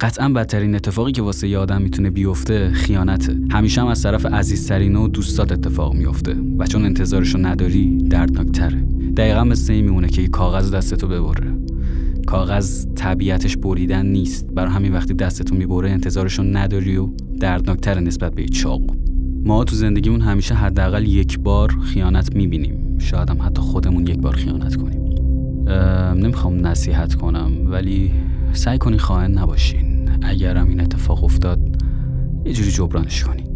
قطعا بدترین اتفاقی که واسه یه آدم می‌تونه بیفته خیانته. همیشه هم از طرف عزیزترین و دوستات اتفاق میفته و چون انتظارشو نداری دردناکتره. دقیقا مثل این میمونه که کاغذ دستتو ببره. کاغذ طبیعتش بریدن نیست. برای همین وقتی دستتو می‌بره انتظارشو نداری و دردناکتر نسبت به چاقو. ما تو زندگیمون همیشه حداقل یک بار خیانت می‌بینیم. شاید هم حتی خودمون یک بار خیانت کنیم. نمی‌خوام نصیحت کنم ولی سعی کنی خائن نباشین. اگرم این اتفاق افتاد یه جوری جبرانش کنی